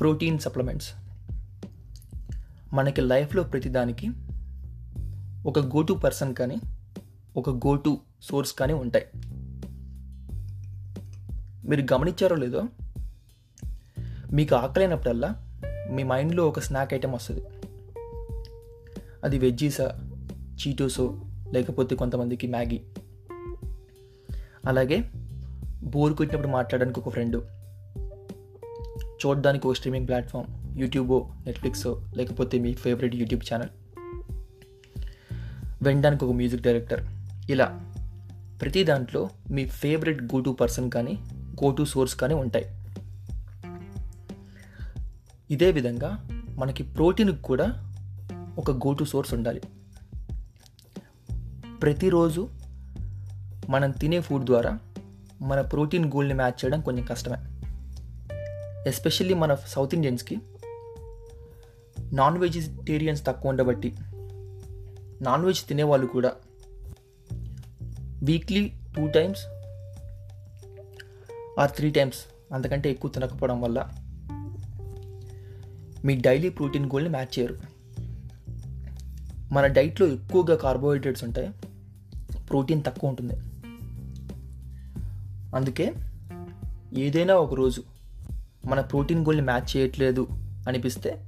Protein supplements. మనకి లైఫ్లో ప్రతిదానికి ఒక గో టు పర్సన్ కానీ ఒక గో టు సోర్స్ కానీ ఉంటాయి. మీరు గమనించారో లేదో మీకు ఆకలైనప్పుడల్లా మీ మైండ్లో ఒక స్నాక్ ఐటెం వస్తుంది. అది వెజ్జీసా చీటోసో లేకపోతే కొంతమందికి మ్యాగీ అలాగే బోర్ కొట్టినప్పుడు మాట్లాడడానికి ఒక ఫ్రెండు చూడడానికి ఒక స్ట్రీమింగ్ ప్లాట్ఫామ్ యూట్యూబో నెట్ఫ్లిక్స్ లేకపోతే మీ ఫేవరెట్ యూట్యూబ్ ఛానల్. వినడానికి ఒక మ్యూజిక్ డైరెక్టర్. ఇలా ప్రతి దాంట్లో మీ ఫేవరెట్ గో టు పర్సన్ కానీ గో టు సోర్స్ కానీ ఉంటాయి. ఇదే విధంగా మనకి ప్రోటీన్కి కూడా ఒక గో టు సోర్స్ ఉండాలి. ప్రతిరోజు మనం తినే ఫుడ్ ద్వారా మన ప్రోటీన్ గోల్ని మ్యాచ్ చేయడం కొంచెం కష్టమే. ఎస్పెషల్లీ మన సౌత్ ఇండియన్స్కి నాన్ వెజిటేరియన్స్ తక్కువ ఉండబట్టి నాన్ వెజ్ తినేవాళ్ళు కూడా weekly two times or three times అంతకంటే ఎక్కువ తినకపోవడం వల్ల మీ డైలీ ప్రోటీన్ గోల్ని మ్యాచ్ చేయరు. మన డైట్లో ఎక్కువగా కార్బోహైడ్రేట్స్ ఉంటాయి ప్రోటీన్ తక్కువ ఉంటుంది. అందుకే ఏదైనా ఒక రోజు మన ప్రోటీన్ గోల్ని మ్యాచ్ చేయట్లేదు అనిపిస్తే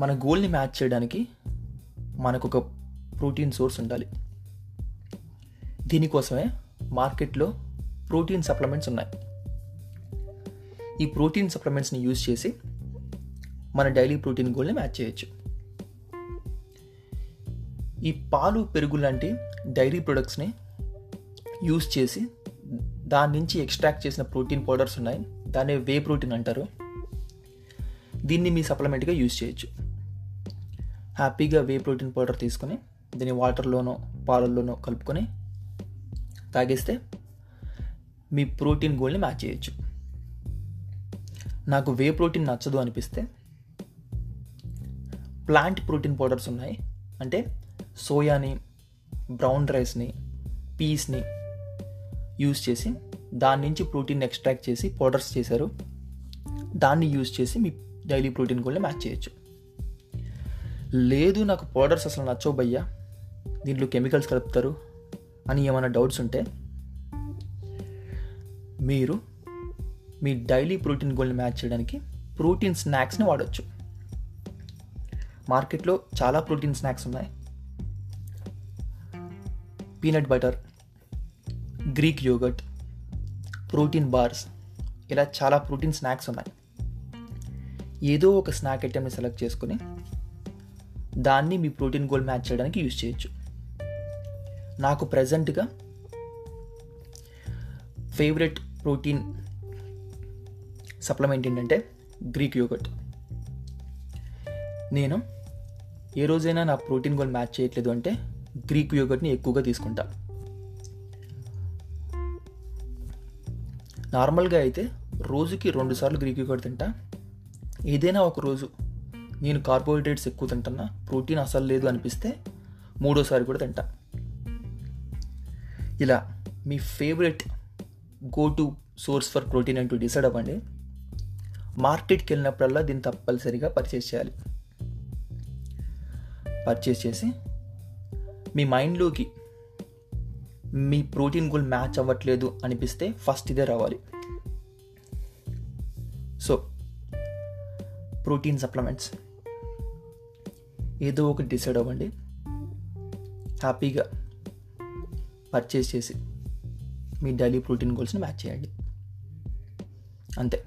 మన గోల్ని మ్యాచ్ చేయడానికి మనకు ఒక ప్రోటీన్ సోర్స్ ఉండాలి. దీనికోసమే మార్కెట్లో ప్రోటీన్ సప్లిమెంట్స్ ఉన్నాయి. ఈ ప్రోటీన్ సప్లిమెంట్స్ని యూజ్ చేసి మన డైలీ ప్రోటీన్ గోల్ని మ్యాచ్ చేయొచ్చు. ఈ పాలు పెరుగు లాంటి డైరీ ప్రొడక్ట్స్ని యూజ్ చేసి దాని నుంచి ఎక్స్ట్రాక్ట్ చేసిన ప్రోటీన్ పౌడర్స్ ఉన్నాయి. దాన్ని వే ప్రోటీన్ అంటారు. దీన్ని మీ సప్లిమెంట్గా యూజ్ చేయొచ్చు. హ్యాపీగా వే ప్రోటీన్ పౌడర్ తీసుకొని దీన్ని వాటర్లోనో పాలల్లోనో కలుపుకొని తాగేస్తే మీ ప్రోటీన్ గోల్ని మ్యాచ్ చేయొచ్చు. నాకు వే ప్రోటీన్ నచ్చదు అనిపిస్తే ప్లాంట్ ప్రోటీన్ పౌడర్స్ ఉన్నాయి. అంటే సోయాని బ్రౌన్ రైస్ని పీస్ని యూజ్ చేసి దాని నుంచి ప్రోటీన్ ఎక్స్ట్రాక్ట్ చేసి పౌడర్స్ చేశారు. దాన్ని యూజ్ చేసి మీ డైలీ ప్రోటీన్ కూడా మ్యాచ్ చేయొచ్చు. లేదు నాకు పౌడర్స్ అసలు నచ్చవు భయ్యా. దీంట్లో కెమికల్స్ కలుపుతారు అని ఏమైనా డౌట్స్ ఉంటే మీరు మీ డైలీ ప్రోటీన్ గోల్ని మ్యాచ్ చేయడానికి ప్రోటీన్ స్నాక్స్ని వాడచ్చు. మార్కెట్లో చాలా ప్రోటీన్ స్నాక్స్ ఉన్నాయి. Peanut butter Greek yogurt protein bars ఇలా చాలా ప్రోటీన్ స్నాక్స్ ఉన్నాయి. ఏదో ఒక స్నాక్ ఐటెంని సెలెక్ట్ చేసుకుని దాన్ని మీ ప్రోటీన్ గోల్ మ్యాచ్ చేయడానికి యూజ్ చేయొచ్చు. నాకు ప్రజెంట్గా ఫేవరెట్ ప్రోటీన్ సప్లిమెంట్ ఏంటంటే గ్రీక్ యోగట్ నేను ఏ రోజైనా నా ప్రోటీన్ గోల్ మ్యాచ్ చేయట్లేదు అంటే గ్రీక్ యోగట్ని ఎక్కువగా తీసుకుంటాను నార్మల్గా అయితే రోజుకి రెండుసార్లు గ్రీక్ యోగర్ట్ తింటా. ఏదైనా ఒక రోజు నేను కార్బోహైడ్రేట్స్ ఎక్కువ తింటున్నా ప్రోటీన్ అసలు లేదు అనిపిస్తే మూడోసారి కూడా తింటా. ఇలా మీ favourite go to source for protein అంటూ డిసైడ్ అవ్వండి. మార్కెట్కి వెళ్ళినప్పుడల్లా దీన్ని తప్పనిసరిగా పర్చేస్ చేయాలి. పర్చేస్ చేసి మీ మైండ్లోకి మీ ప్రోటీన్ గోల్ మ్యాచ్ అవ్వట్లేదు అనిపిస్తే ఫస్ట్ ఇదే రావాలి. So protein supplements. ఏదో ఒకటి డిసైడ్ అవ్వండి. హ్యాపీగా పర్చేస్ చేసి మీ డైలీ ప్రోటీన్ గోల్స్ని మ్యాచ్ చేయండి. అంతే.